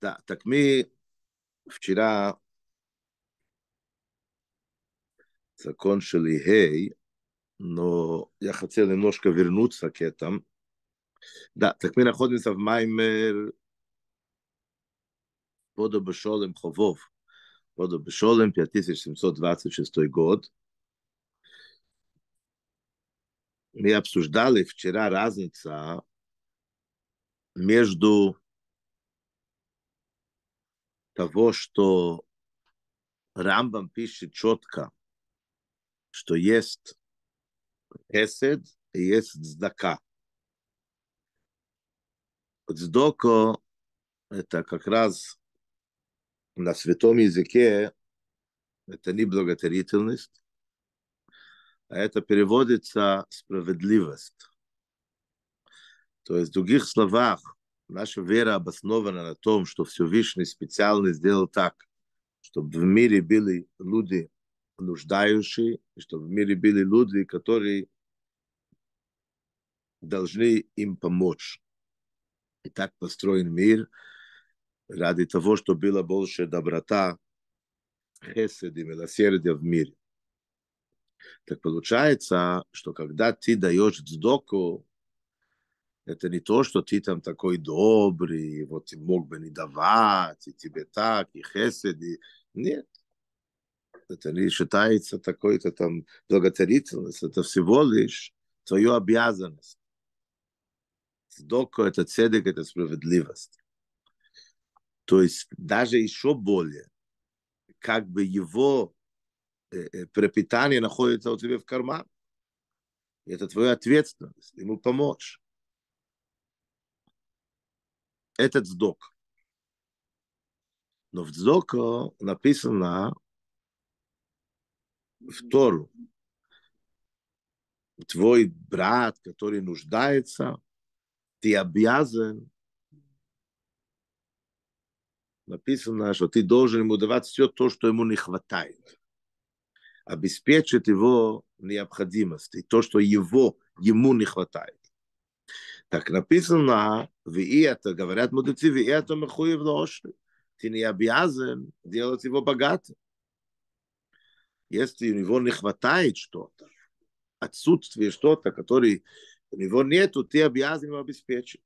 Да, так мы вчера закончили Гей, но я хотел немножко вернуться к этому. Да, так мы находимся в Маймер Вода Бешолем Ховов. Вода Бешолем, 5726 год. Мы обсуждали вчера разница между того, что Рамбам пишет четко, что есть хесед и есть цдака. Цдоко – это как раз на святом языке это не благотворительность, это переводится справедливость. То есть, в других словах, наша вера обоснована на том, что Всевышний специально сделал так, чтобы в мире были люди нуждающие, чтобы в мире были люди, которые должны им помочь. И так построен мир ради того, чтобы была больше доброта, хесед и милосердия в мире. Так получается, что когда ты даешь сдоку, это не то, что ты там такой добрый, вот ты мог бы не давать, и тебе так, и хесед, и... Нет. Это не считается такой-то там благотворительность, это всего лишь твою обязанность. Сдоку – это цедек, это справедливость. То есть даже еще более, как бы его пропитание находится у тебя в кармане. Это твоя ответственность, ему помочь. Этот сдок. Но в Дзоко написано в Тору. Твой брат, который нуждается, ты обязан написано, что ты должен ему давать все то, что ему не хватает. Обеспечить его необходимость, и то, что его, ему не хватает. Так написано, и это, говорят мудрецы, и это махуев лошадь. Ты не обязан делать его богатым. Если у него не хватает что-то, отсутствие что-то, которое у него нету, ты обязан его обеспечить.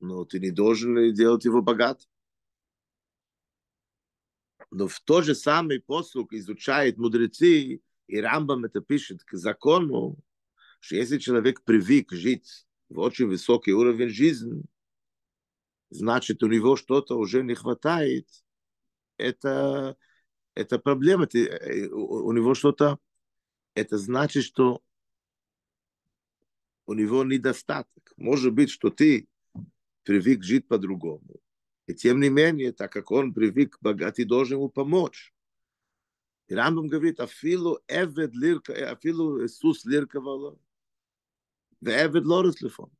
Но ты не должен делать его богатым. Но в то же самый послуг изучает мудрецы, и Рамбам это пишет к закону, что если человек привык жить в очень высокий уровень жизни, значит, у него что-то уже не хватает. Это, это проблема. Это, у него что-то... Это значит, что у него недостаток. Может быть, что ты привык жить по-другому. И тем не менее, так как он привык богат, ты должен ему помочь. И Рамбам говорит, афилу эвед лирка, афилу Иисус лирковало, в эвед лореслифон.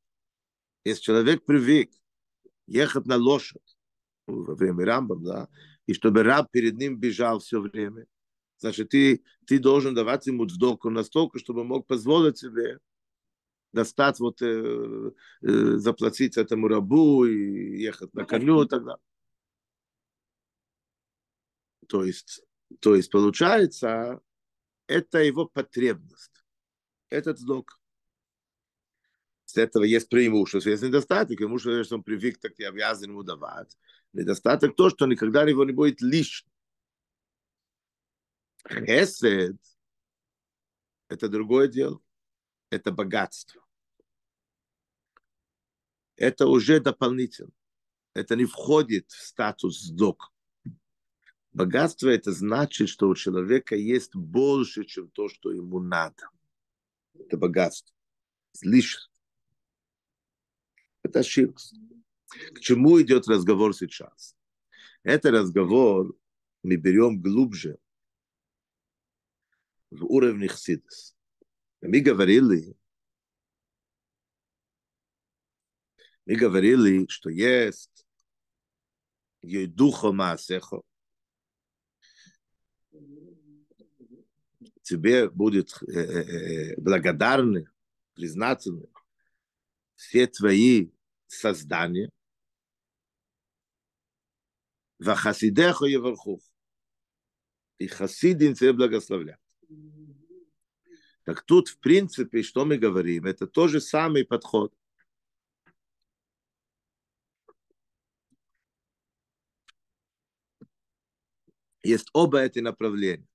Если человек привык ехать на лошадь, во время Рамбам, да, и чтобы раб перед ним бежал все время, значит, ты, ты должен давать ему сдоку настолько, чтобы мог позволить себе достать, вот, э, э, заплатить этому рабу и ехать на коню и так далее. То есть, то есть получается, это его потребность. Этот сдок. С этого есть преимущество, есть недостаток. Ему что он привык, так я обязан ему давать. Недостаток то, что никогда его не будет лишним. Хесед – это другое дело. Это богатство это уже дополнительно. Это не входит в статус док. Богатство это значит, что у человека есть больше, чем то, что ему надо. Это богатство. Излишество. Это ошибка. К чему идет разговор сейчас? Это разговор мы берем глубже в уровне хсидос. Мы говорили, Мы говорили, что есть Йойдухо Маасехо. Тебе будет э, э, э, благодарны, признательны все твои создания, Вахасидехо Евархух. И хасидин тебя благословляют. Так тут, в принципе, что мы говорим, это тот же самый подход. Есть оба эти направления.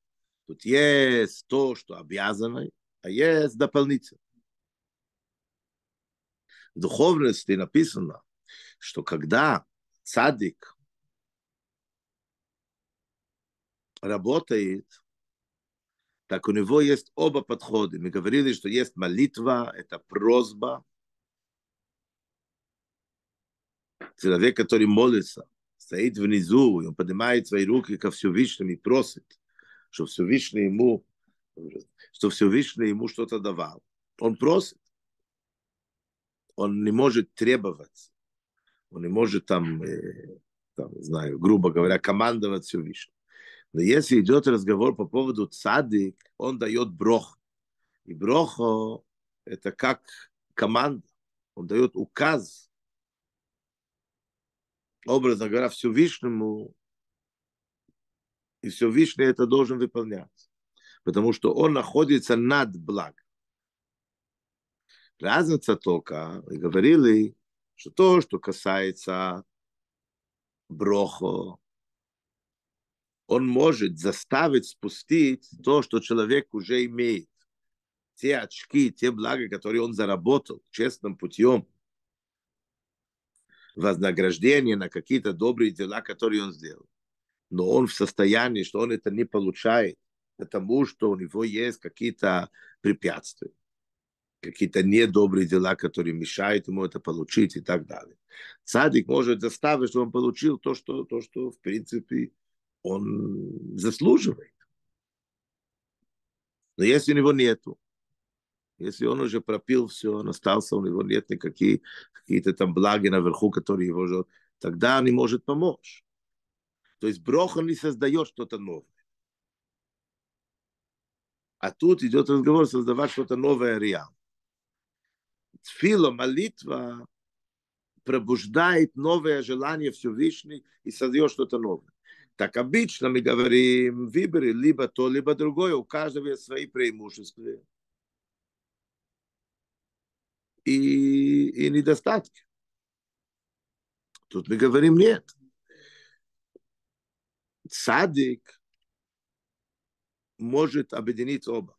Тут есть то, что обязано, а есть дополнительно. В духовности написано, что когда цадик работает, так у него есть оба подхода. Мы говорили, что есть молитва, это просьба. Человек, который молится, стоит внизу, и он поднимает свои руки ко Всевышнему и просит, что Всевышний ему, что Всевышний ему что-то давал. Он просит. Он не может требовать. Он не может там, э, там знаю, грубо говоря, командовать Всевышним. Но если идет разговор по поводу цадик, он дает брох. И брохо – это как команда. Он дает указ. Образно говоря, Всевышнему, и Всевышний это должен выполнять. Потому что он находится над благом. Разница только, мы говорили, что то, что касается брохо, он может заставить спустить то, что человек уже имеет. Те очки, те блага, которые он заработал честным путем. Вознаграждение на какие-то добрые дела, которые он сделал. Но он в состоянии, что он это не получает, потому что у него есть какие-то препятствия какие-то недобрые дела, которые мешают ему это получить и так далее. Садик может заставить, чтобы он получил то, что, то, что в принципе он заслуживает. Но если у него нету, если он уже пропил все, он остался, у него нет никакие какие-то там благи наверху, которые его ждут, тогда он не может помочь. То есть брох он не создает что-то новое. А тут идет разговор создавать что-то новое реально. Тфила, молитва пробуждает новое желание Всевышний и создает что-то новое. Так обычно мы говорим, выбери либо то, либо другое, у каждого есть свои преимущества и, и недостатки. Тут мы говорим нет. Садик может объединить оба.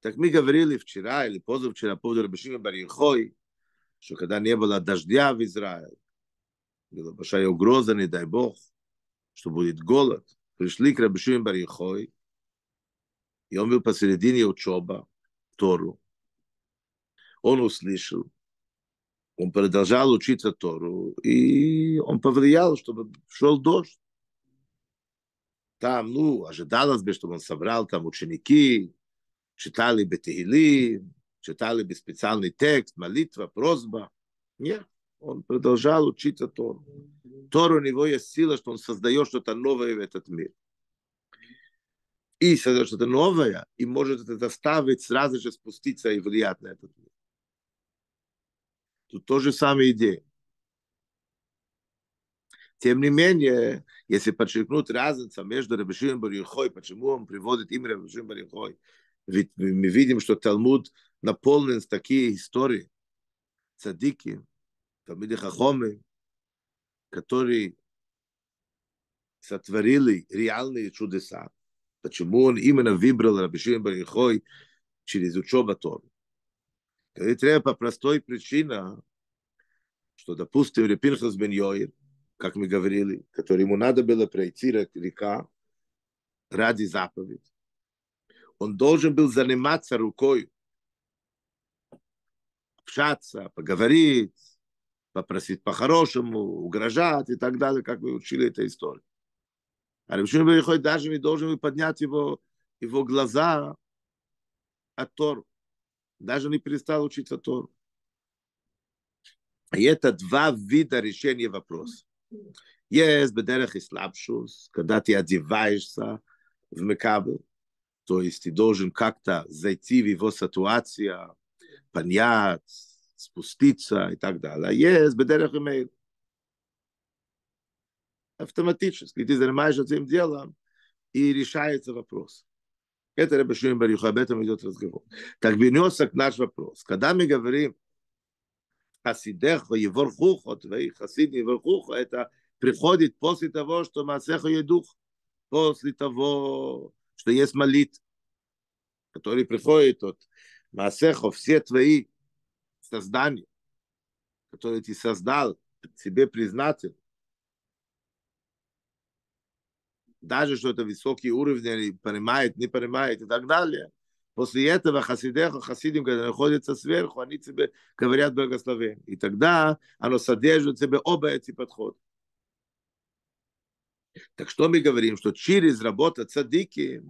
Так мы говорили вчера или позавчера по поводу Рабишима Барихой, что когда не было дождя в Израиле, была большая угроза, не дай Бог, что будет голод. Пришли к Рабишуим Барихой, и он был посередине учеба, Тору. Он услышал, он продолжал учиться Тору, и он повлиял, чтобы шел дождь. Там, ну, ожидалось бы, чтобы он собрал там ученики, читали бы Тегили, читали бы специальный текст, молитва, просьба. Нет он продолжал учиться Тору. Тор у него есть сила, что он создает что-то новое в этот мир. И создает что-то новое, и может это заставить сразу же спуститься и влиять на этот мир. Тут тоже самая идея. Тем не менее, если подчеркнуть разницу между Рабишим и Барихой, почему он приводит имя Рабишим Барихой, ведь мы видим, что Талмуд наполнен такие истории, цадики, Талмиды Хахомы, которые сотворили реальные чудеса. Почему он именно выбрал Рабишин Барихой через учебу Торы? Это треба по простой причине, что, допустим, Репинхас бен Йоир, как мы говорили, который ему надо было пройти река ради заповедь, он должен был заниматься рукой, общаться, поговорить, попросить по-хорошему, угрожать и так далее, как вы учили эту историю. А Рабишин Барихой даже не должен поднять его, его глаза от Тору. Даже не перестал учиться Тору. И это два вида решения вопроса. Есть бедерах и слабшус, когда ты одеваешься в Мекабел, То есть ты должен как-то зайти в его ситуацию, понять, спуститься и так далее. А есть бедерах имейл. Автоматически ты занимаешься этим делом, и решается вопрос. Это Рабашуим Барюха, об этом идет разговор. Так вернется к наш вопрос. Когда мы говорим Хасидеха, Еворхуха, твои Хасиды Еворхуха, это приходит после того, что Масеха Едух, после того, что есть молитва, который приходит от Масеха, все твои создания, которые ты создал, себе признатель, даже что это высокие уровни, они понимают, не понимают и так далее. После этого хасидеха, хасидим, когда находятся сверху, они тебе говорят благословение. И тогда оно содержит в себе оба эти подхода. Так что мы говорим, что через работу цадики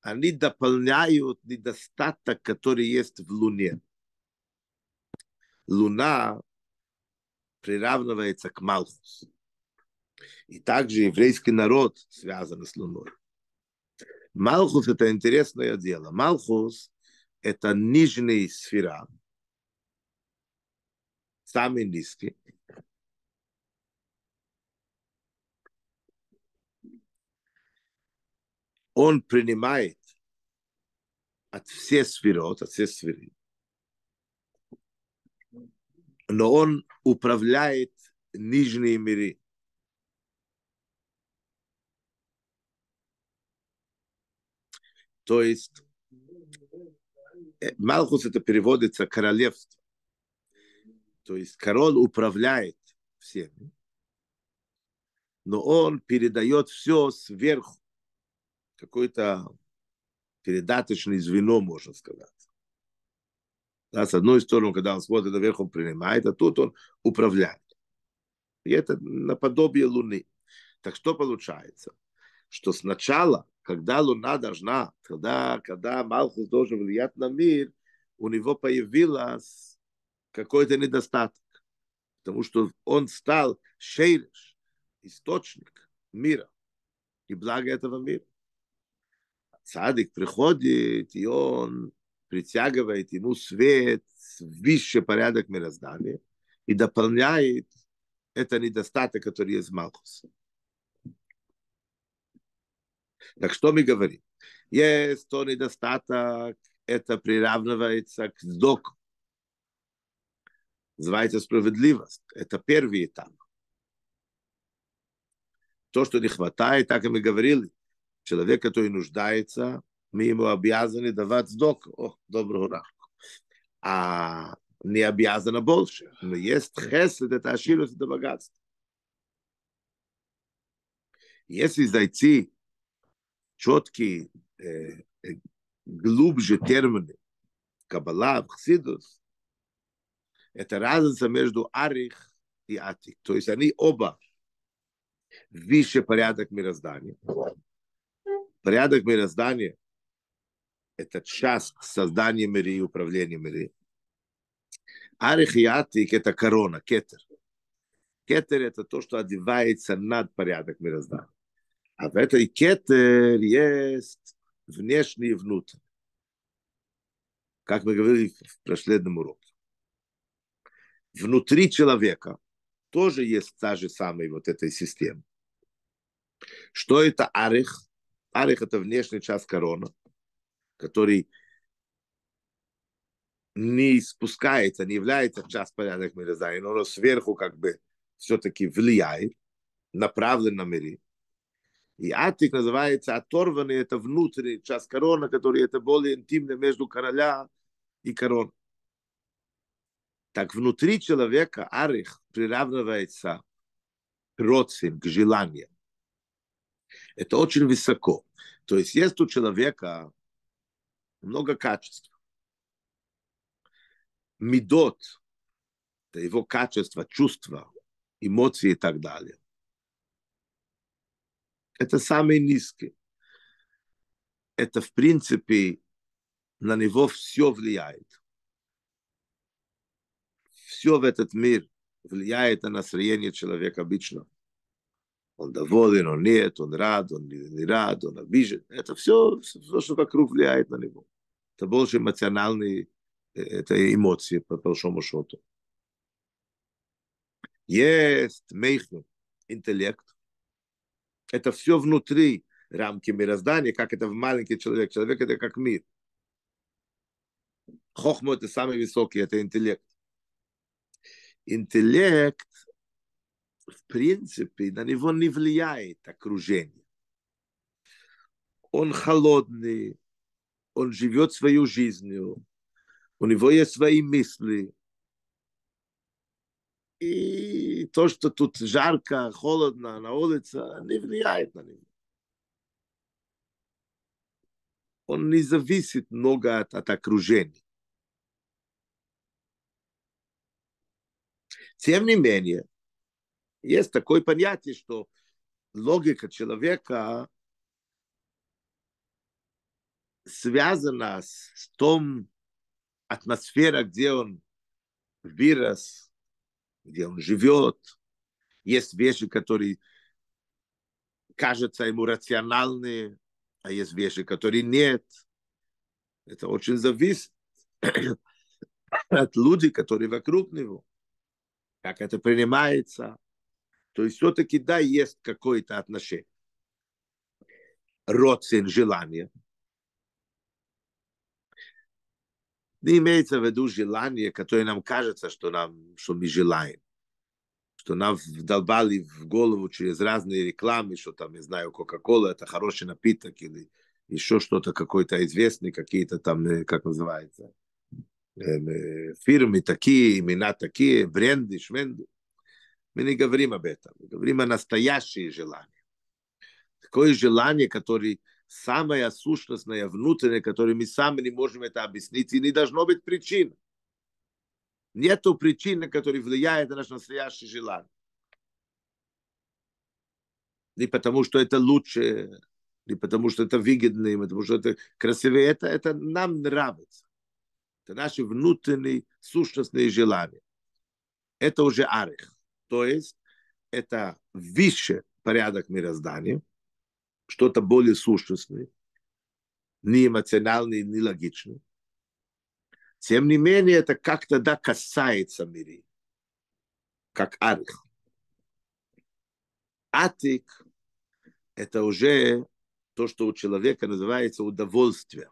они дополняют недостаток, который есть в Луне. Луна приравнивается к Малхусу. И также еврейский народ связан с Луной. Малхус – это интересное дело. Малхус – это нижняя сфера, самый низкий. Он принимает от всех сферот, от всех сферы, но он управляет нижние миры. То есть э, Малхус это переводится королевство. То есть король управляет всеми, но он передает все сверху, какое-то передаточное звено, можно сказать. Да, с одной стороны, когда он смотрит наверх, он принимает, а тут он управляет. И это наподобие Луны. Так что получается? Что сначала когда Луна должна, когда, когда Малхус должен влиять на мир, у него появилась какой-то недостаток. Потому что он стал шейриш, источник мира и блага этого мира. Цадик приходит, и он притягивает ему свет, высший порядок мироздания и дополняет это недостаток, который есть в Малхусе. Так что мы говорим? Есть то недостаток, это приравнивается к сдоку. Называется справедливость. Это первый этап. То, что не хватает, так и мы говорили, человек, который нуждается, мы ему обязаны давать сдок. О, доброго ранку. А не обязано больше. Но есть хесед, это аширус, это богатство. Если зайти четкие, э, э, глубже термины Каббала, Хсидус, это разница между Арих и Атик. То есть они оба выше порядок мироздания. Порядок мироздания – это часть создания мира и управления мира. Арих и Атик – это корона, кетер. Кетер – это то, что одевается над порядок мироздания. А в этой кетер есть внешний и внутренний. Как мы говорили в прошлом уроке. Внутри человека тоже есть та же самая вот этой системы. Что это арих? Арих – это внешний часть корона, который не спускается, не является часть порядок мироздания, но сверху как бы все-таки влияет, направлен на мире. И атик называется оторванный, это внутренний часть корона, который это более интимно между короля и короной. Так внутри человека арих приравнивается к родствам, к желаниям. Это очень высоко. То есть есть у человека много качеств. Медот, это его качество, чувства, эмоции и так далее это самый низкий. Это, в принципе, на него все влияет. Все в этот мир влияет на настроение человека обычно. Он доволен, он нет, он рад, он не рад, он обижен. Это все, все, что вокруг влияет на него. Это больше эмоциональные это эмоции, по большому счету. Есть мейхн, интеллект. Это все внутри рамки мироздания, как это в маленький человек. Человек это как мир. Хохма это самый высокий, это интеллект. Интеллект, в принципе, на него не влияет окружение. Он холодный, он живет свою жизнью, у него есть свои мысли. И то, что тут жарко, холодно на улице, не влияет на него. Он не зависит много от, от окружения. Тем не менее, есть такое понятие, что логика человека связана с том атмосфера, где он вырос, где он живет. Есть вещи, которые кажутся ему рациональные, а есть вещи, которые нет. Это очень зависит от людей, которые вокруг него, как это принимается. То есть все-таки, да, есть какое-то отношение. Родствен желания – Не имеется в виду желание, которое нам кажется, что, нам, что мы желаем. Что нам вдолбали в голову через разные рекламы, что там, не знаю, Кока-Кола это хороший напиток или еще что-то какой-то известный, какие-то там, как называется, фирмы такие, имена такие, бренды, швенды. Мы не говорим об этом, мы говорим о настоящее желание. Такое желание, которое самая сущностная, внутренняя, которую мы сами не можем это объяснить, и не должно быть причин. Нету причины, которая влияет на наше настоящее желание. Не потому, что это лучше, не потому, что это выгодно, не потому, что это красивее. Это, это нам нравится. Это наши внутренние сущностные желания. Это уже арих. То есть это выше порядок мироздания – что-то более сущностное, не эмоциональное, не логичное. Тем не менее, это как-то да касается мира, как арх. Атик – это уже то, что у человека называется удовольствие.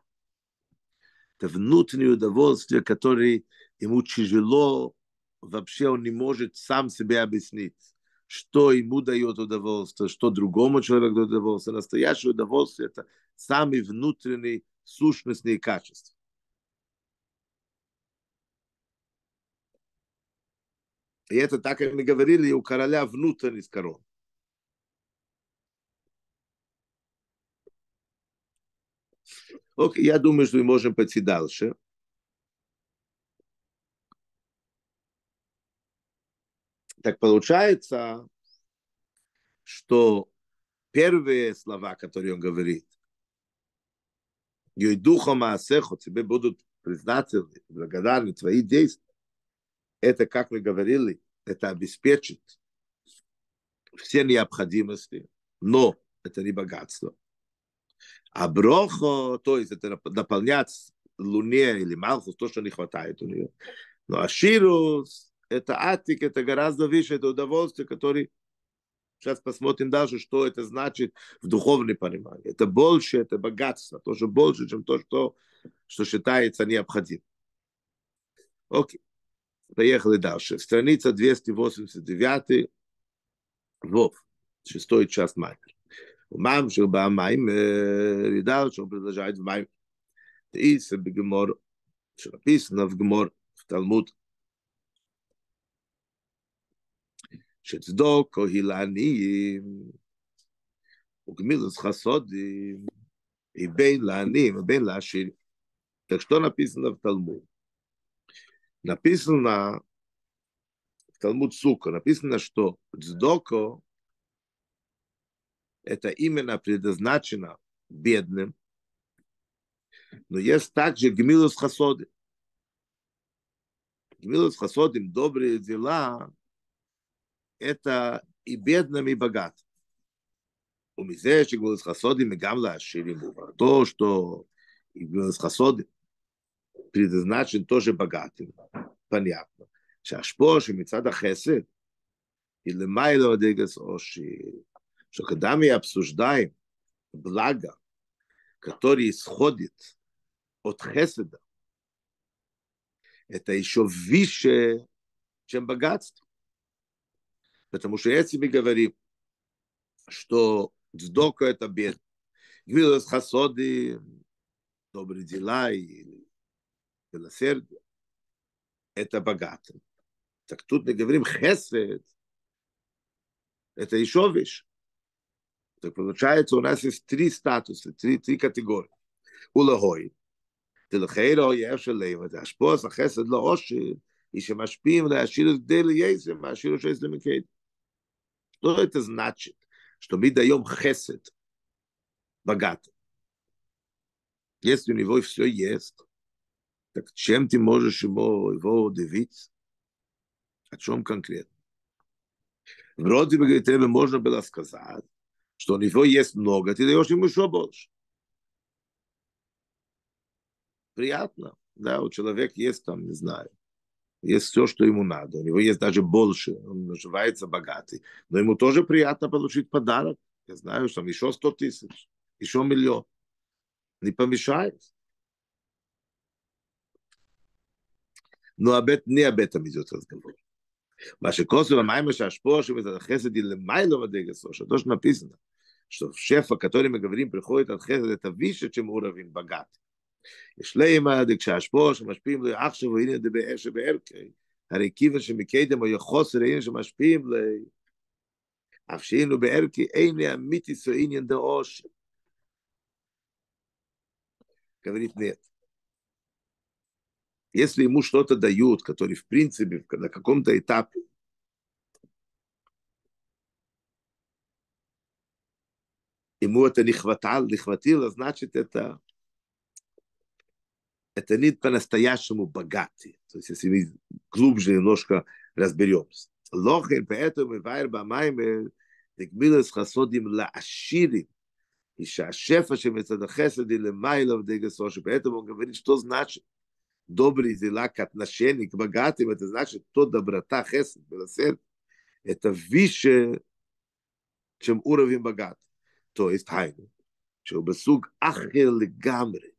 Это внутреннее удовольствие, которое ему тяжело, вообще он не может сам себе объяснить что ему дает удовольствие, что другому человеку дает удовольствие. Настоящее удовольствие – это самые внутренние сущностные качества. И это так, как мы говорили, у короля внутренний корон. Окей, я думаю, что мы можем пойти дальше. Так получается, что первые слова, которые он говорит, духа Маасехо, тебе будут признательны, благодарны твои действия. Это, как мы говорили, это обеспечит все необходимости, но это не богатство. А брохо, то есть это наполнять Луне или Малхус, то, что не хватает у нее. Но Аширус, это атик, это гораздо выше, это удовольствие, которое Сейчас посмотрим дальше, что это значит в духовном понимании. Это больше, это богатство, тоже больше, чем то, что, что считается необходимым. Окей. Поехали дальше. Страница 289. Вов. Шестой час Маймер. Мам Шилба Маймер. Э, И дальше он продолжает в Маймер. Иса Бегемор. Что написано в Гмор, в Талмуд. שצדוקו היא לעניים, וגמילוס חסודים היא בין לעניים ובין לעשירים. Так что написано в Талмуде? Написано в Талмуд Сука, написано, что Цдоко это именно предназначено бедным, но есть также Гмилус Хасоды. Гмилус Хасодим, добрые дела, это и бедным, и богатым. ומזה שגבולס חסודים וגם לעשירים, то, что и гвулс хасоdim предназначен тоже богатым. Понятно. שהשפוע שמצד החסד היא למעלה ודגס אושי, что когда мы обсуждаем благо, которое исходит от хеседа, это еще выше, чем богатство. Потому что если мы говорим, что Дздока это бед. Гвилас хасоды, добрые дела и милосердие. Это богато. Так тут мы говорим хесед. Это еще вещь. Так получается, у нас есть три статуса, три, три категории. Улагой. תלכירו יש עליהם, והשפוס החסד לא עושר, היא שמשפיעים להשאיר את די לייסם, מהשאיר שיש למקד. לא это значит, что мы даем хесед богато. Если у него все есть, так чем ты можешь его, его удивить? О чем конкретно? Вроде бы, говорит, тебе можно было сказать, что у него есть много, ты даешь ему еще больше. Приятно, да, у человека есть там, не знаю, есть все, что ему надо. У него есть даже больше, он называется богатый. Но ему тоже приятно получить подарок. Я знаю, что там еще 100 тысяч, еще миллион. Не помешает. Но об этом, не об этом идет разговор. Ваши косвы, майма, шашпошим, это хесед или майло вадегасоша. То, что написано, что шефа, о котором мы говорим, приходит от хесед, это выше, чем уровень богатый. יש לימה, כשהשפוע שמשפיעים לו עכשיו, והנה דבר שבערכי, הרי כיוון שמקדם או יחוסר העניין שמשפיעים לי, אף שהיינו בערכי, אין לי אמיתיס או עניין דאושר. Говорит, нет. Если ему что-то дают, который в принципе на каком-то этапе ему это не хватало, не хватило, значит, это это не по-настоящему богатый. То есть, если мы глубже немножко разберемся. Лохен, поэтому вайр бамайм, э, дегмилес хасодим лааширим. И шашефа шемецада хесади лемайлов дегасоши. Поэтому он говорит, что значит добрые дела к отношению к богатым, это значит, то доброта, хесед, милосердие, это выше, чем уровень богатых. То есть, хайну, что бесуг ахер гамри,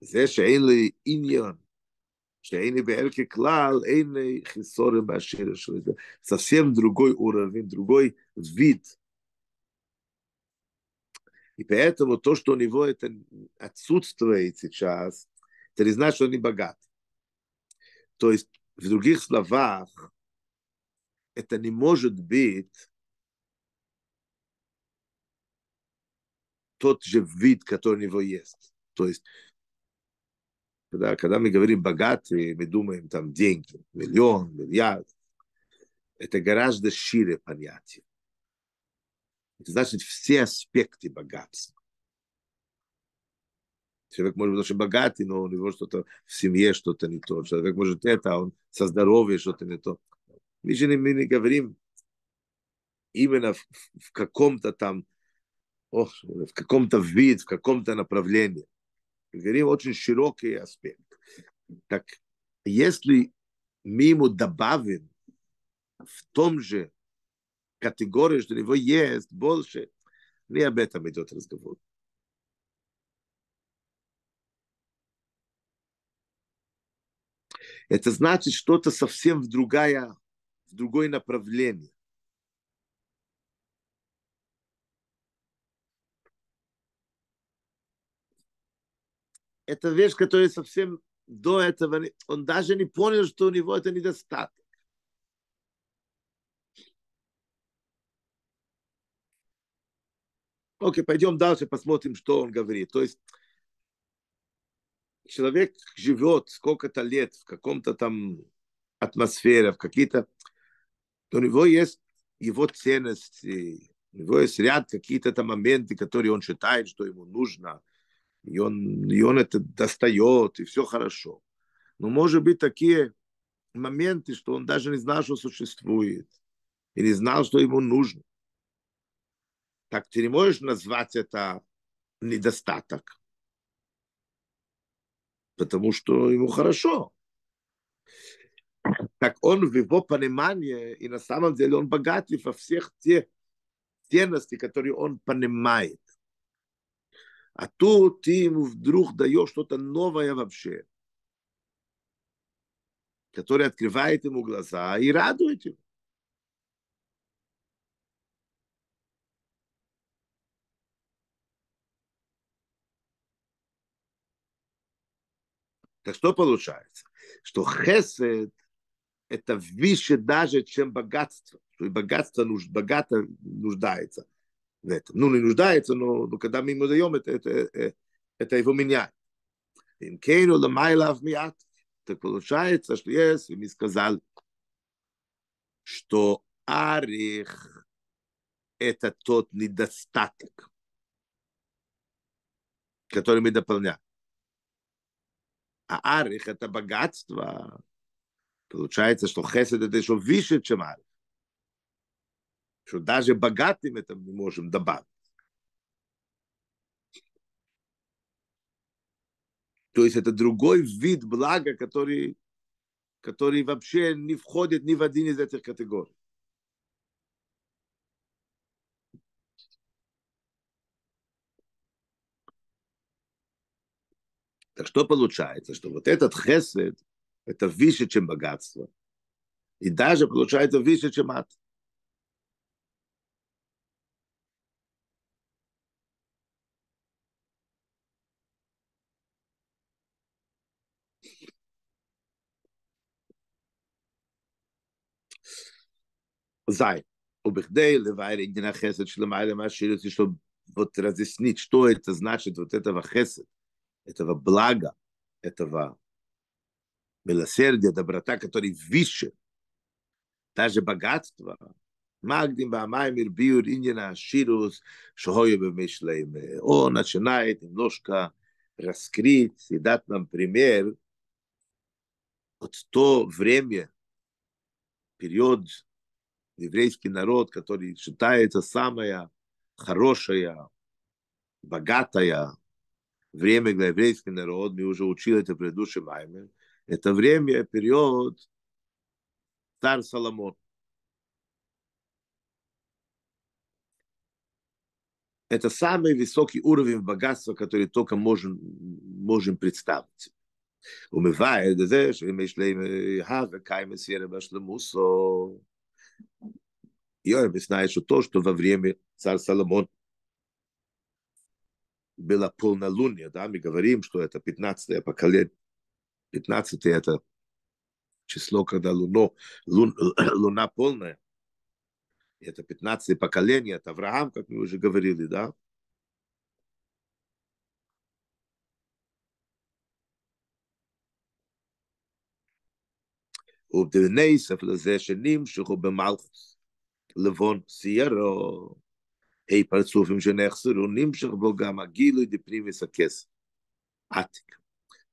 זה שאין לי עניין, שאין לי בערכי כלל, אין לי חיסורם באשר שלי. זה совсем другой уровень, другой вид. И поэтому то, что у него это отсутствует сейчас, это не значит, что он не богат. То есть, в других словах, это не может быть тот же вид, который у него есть. То есть, когда, когда мы говорим богатые, мы думаем там деньги, миллион, миллиард. Это гораздо шире понятие. Это значит все аспекты богатства. Человек может быть очень богатый, но у него что-то в семье что-то не то. Человек может это, а он со здоровьем что-то не то. Мы же не, мы не говорим именно в, в каком-то там, о, в каком-то вид, в каком-то направлении. Говорим очень широкий аспект. Так если мы ему добавим в том же категории, что у него есть больше, не об этом идет разговор. Это значит что-то совсем в другое, в другое направление. Это вещь, которая совсем до этого, он даже не понял, что у него это недостаток. Окей, пойдем дальше, посмотрим, что он говорит. То есть человек живет сколько-то лет в каком-то там атмосфере, в какие-то... У него есть его ценности, у него есть ряд какие-то там моменты, которые он считает, что ему нужно – и он, и он это достает, и все хорошо. Но может быть такие моменты, что он даже не знал, что существует, и не знал, что ему нужно. так ты не можешь назвать это недостаток, потому что ему хорошо. Так он в его понимании, и на самом деле он богатлив во всех тех ценностей, которые он понимает. А тут ты ему вдруг даешь что-то новое вообще, которое открывает ему глаза и радует его. Так что получается? Что хесед – это выше даже, чем богатство. Что и богатство нуж, богато нуждается в этом. Ну, не нуждается, но, но когда мы ему даем, это, это, это, это его меняет. Им кейну ламайлав миат. Так получается, что если мы сказали, что арих – это тот недостаток, который мы дополняем. А арих – это богатство. Получается, что хесед – это еще выше, чем арих. Что даже богатым это мы можем добавить. То есть это другой вид блага, который, который вообще не входит ни в один из этих категорий. Так что получается, что вот этот хесед, это выше, чем богатство. И даже получается выше, чем ад. Зай. Убихдей, левайри, где на хесед, шлемайля, маширит, чтобы вот разъяснить, что это значит, вот этого хесед. этого блага, этого милосердия, доброта, который выше даже богатства. Магдим Бамай Мирбиур Иньяна Ширус Шохою Бемишлейм. Он начинает немножко раскрыть и дать нам пример от то время, период, еврейский народ, который считается самая хорошая, богатая, время для еврейский народ, мы уже учили это в предыдущем маймер, это время, период царь Соломон. Это самый высокий уровень богатства, который только можем, можем представить. ומבאר לזה שאם יש להם הווה קיים סיירה בשלמוסו. Йор объясняет, что то, что во время царь Соломон было полнолуние, да, мы говорим, что это 15 поколение, 15 это число, когда луно, лун, луна полная, это 15 поколение, это Авраам, как мы уже говорили, да, ובדבנייסף לזה שנמשכו במלכוס, לבון סיירו, אי פרצופים שנחסרו, נמשך בו גם הגילוי דפנימיס הכסף. עתיק.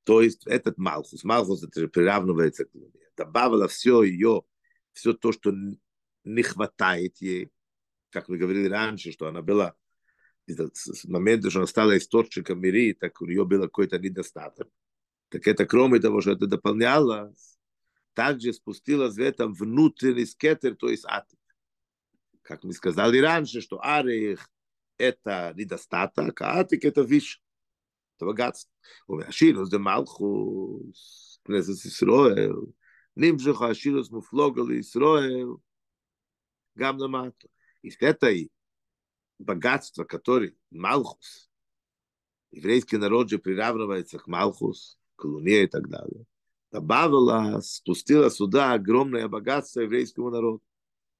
То есть этот Малхус, Малхус это же приравнивается к Луне. Добавила все ее, все то, что не хватает ей, как мы говорили раньше, что она была с момента, что она стала источником мира, так у нее был какой-то недостаток. Так это кроме того, что это дополнялось, также спустила светом внутренний скетер, то есть атик. Как мы сказали раньше, что арих – это недостаток, а атик – это виш, это богатство. Аширус де Малхус, Кнезес Исроэл, Нимжих Аширус Муфлогал Исроэл, Гамнамато. И это и богатство, которое Малхус, еврейский народ же приравнивается к Малхус, к Луне и так далее – добавила, спустила сюда огромное богатство еврейскому народу.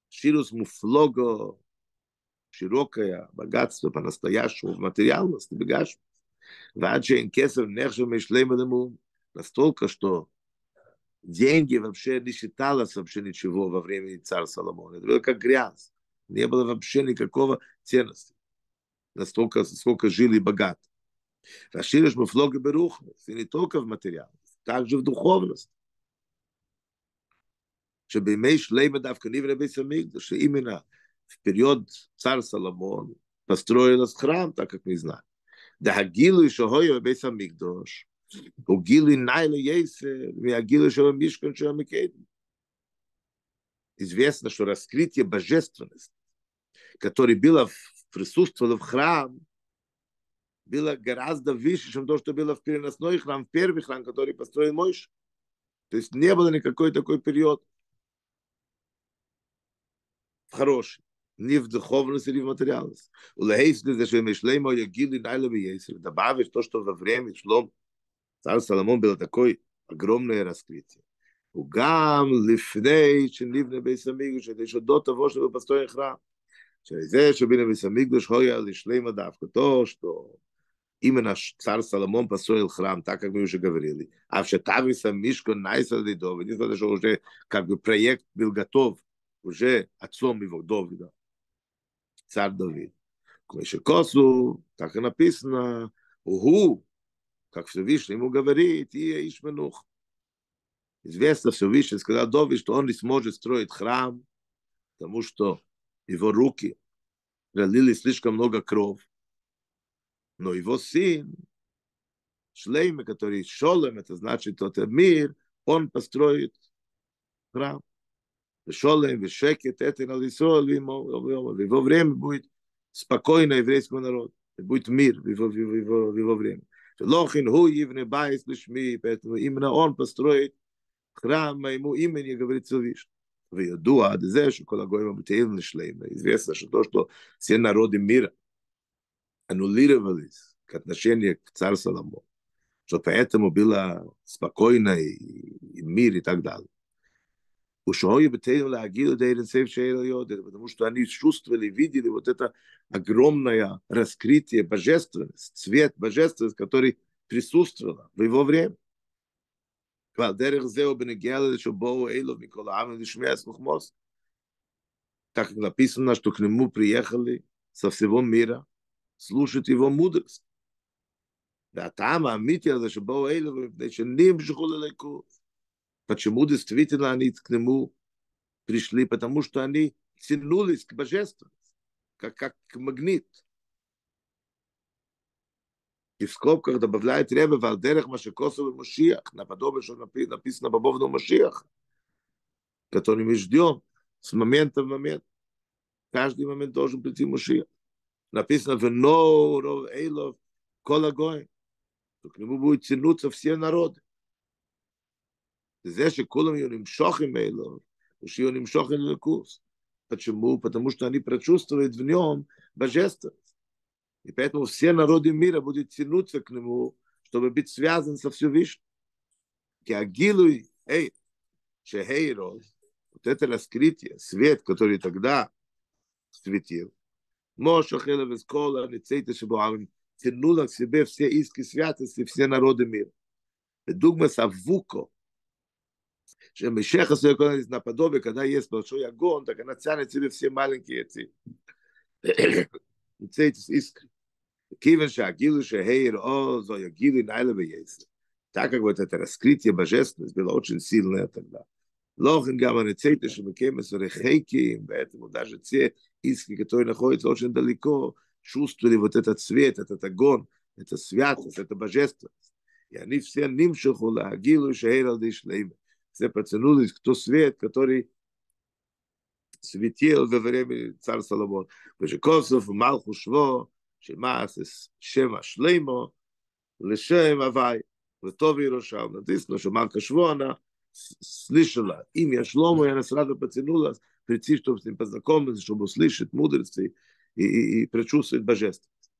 Ширус муфлого, широкое богатство по-настоящему в материальности, богатство. Ваджин кесов нехшем и настолько, что деньги вообще не считалось вообще ничего во времени царя Соломона. Это было как грязь. Не было вообще никакого ценности. Настолько, сколько жили богаты. Расширишь мы флоги берухны. И не только в материал. также в духовности. שבימי שלמה דווקא נברא בית המקדש, שאימנה, в период царь Соломон, построилась храм, так как мы знаем. Да Хагилу и Шогою Бейс Амигдош, у Гилу и Найлу Ейсе, и Хагилу Шого Мишкан Шого Микейден. Известно, что раскрытие божественности, которое было присутствовало в храм, было гораздо выше, чем то, что было в переносной храм, в первый храм, который построил Мойш. То есть не было никакой такой период хороший, не в духовности, не в материальности. У Лейсли, за что мы шли, мы гили найло бы есть. Добавишь то, что во время шло, царь Соломон было такое огромное раскрытие. У гам лифней, чем ливне бейсамигуш, это еще до того, чтобы построен храм. Через это, что били бейсамигуш, хоя лишлейма давка. То, что именно царь Соломон построил храм, так как мы уже говорили. А в Шатависа Мишко Найса Лидова, несмотря что уже как бы проект был готов, уже отцом его Довида, царь Давид. Косу, так и написано, Угу, как Всевышний ему говорит, и Ишменух. Известно Всевышний, сказал Довид, что он не сможет строить храм, потому что его руки пролили слишком много кровь но его сын, Шлейме, который שלום, это значит тот мир, он построит храм. שלום, ושקט, это на его время будет спокойно еврейскому народу, будет мир в его, в его, в его время. לכן הוא יבנה בית לשמי, поэтому именно он построит храм моему имени, говорит Всевышний. Известно, что то, что все народы мира аннулировались к отношению к царю Соломону, что поэтому было спокойно и, и мир и так далее. Потому что они чувствовали, видели вот это огромное раскрытие божественности, цвет божественности, который присутствовал в его время. Так как написано, что к нему приехали со всего мира слушать его мудрость. Шхулалеку. Почему действительно они к нему пришли? Потому что они тянулись к божественности, как, как к магнит. И в скобках добавляет Ребе Валдерах Машекосов и Машиах, наподобие, что написано Бобовну Машиах, который мы ждем с момента в момент. Каждый момент должен прийти Машиах написано в Ноуров Эйлов Колагой, то к нему будут тянуться все народы. Здесь Кулам Юним Шохим Эйлов, уж Юним Шохим Лекус. Почему? Потому что они прочувствуют в нем божественность. И поэтому все народы мира будут тянуться к нему, чтобы быть связан со Всевышним. Киагилуй Эйр, Шехейрос, вот это раскрытие, свет, который тогда светил, Моша Хела Вескола, Ницейта Шабуавим, тянула к себе все иски святости, все народы мира. Дугма Савуко, что Мишеха Суякона наподобие, когда есть большой огонь, так она тянет себе все маленькие эти Ницейтис искры. Кивен Шагилу Шехейр О, Зоя Гилу Найла Бейеса. Так как вот это раскрытие божественности было очень сильное тогда. Лохен гамма Ницейта Шабакема Сурехейки, поэтому даже те иски, которые находятся очень далеко, чувствовали вот этот свет, этот огонь, это святость, это божественность. И они все нимшуху лагилу шейрал дишлейм. Все потянулись к ту свет, который светил во время царя Соломон. Бежекосов, Малху Шво, Шемас, Шема Шлеймо, Лешем Авай, Летови Иерушалм. Написано, что Малка Шво, она слышала имя Шлому, и она сразу потянулась прийти, чтобы с ним познакомиться, чтобы услышать мудрости и, и, и прочувствовать божественность.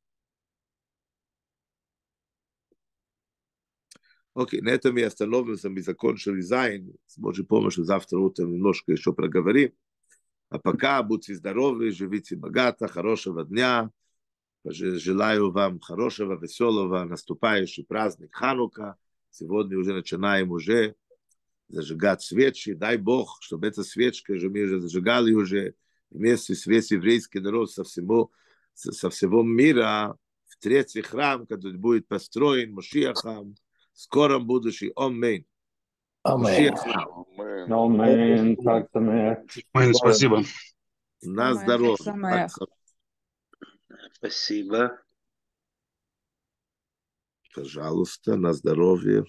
Окей, на этом я остановился, мы закончили Зайн. С Божьей помощью завтра утром немножко еще проговорим. А пока будьте здоровы, живите богато, хорошего дня. Желаю вам хорошего, веселого, наступающий праздник Ханука. Сегодня уже начинаем уже зажигать свечи, дай Бог, чтобы эта свечка же мы уже зажигали уже вместе с весь еврейский народ со всего, со всего мира в третий храм, который будет построен Мошиахом, в скором будущем. Аминь. Аминь. Аминь. Спасибо. На здоровье. Спасибо. Пожалуйста, на здоровье.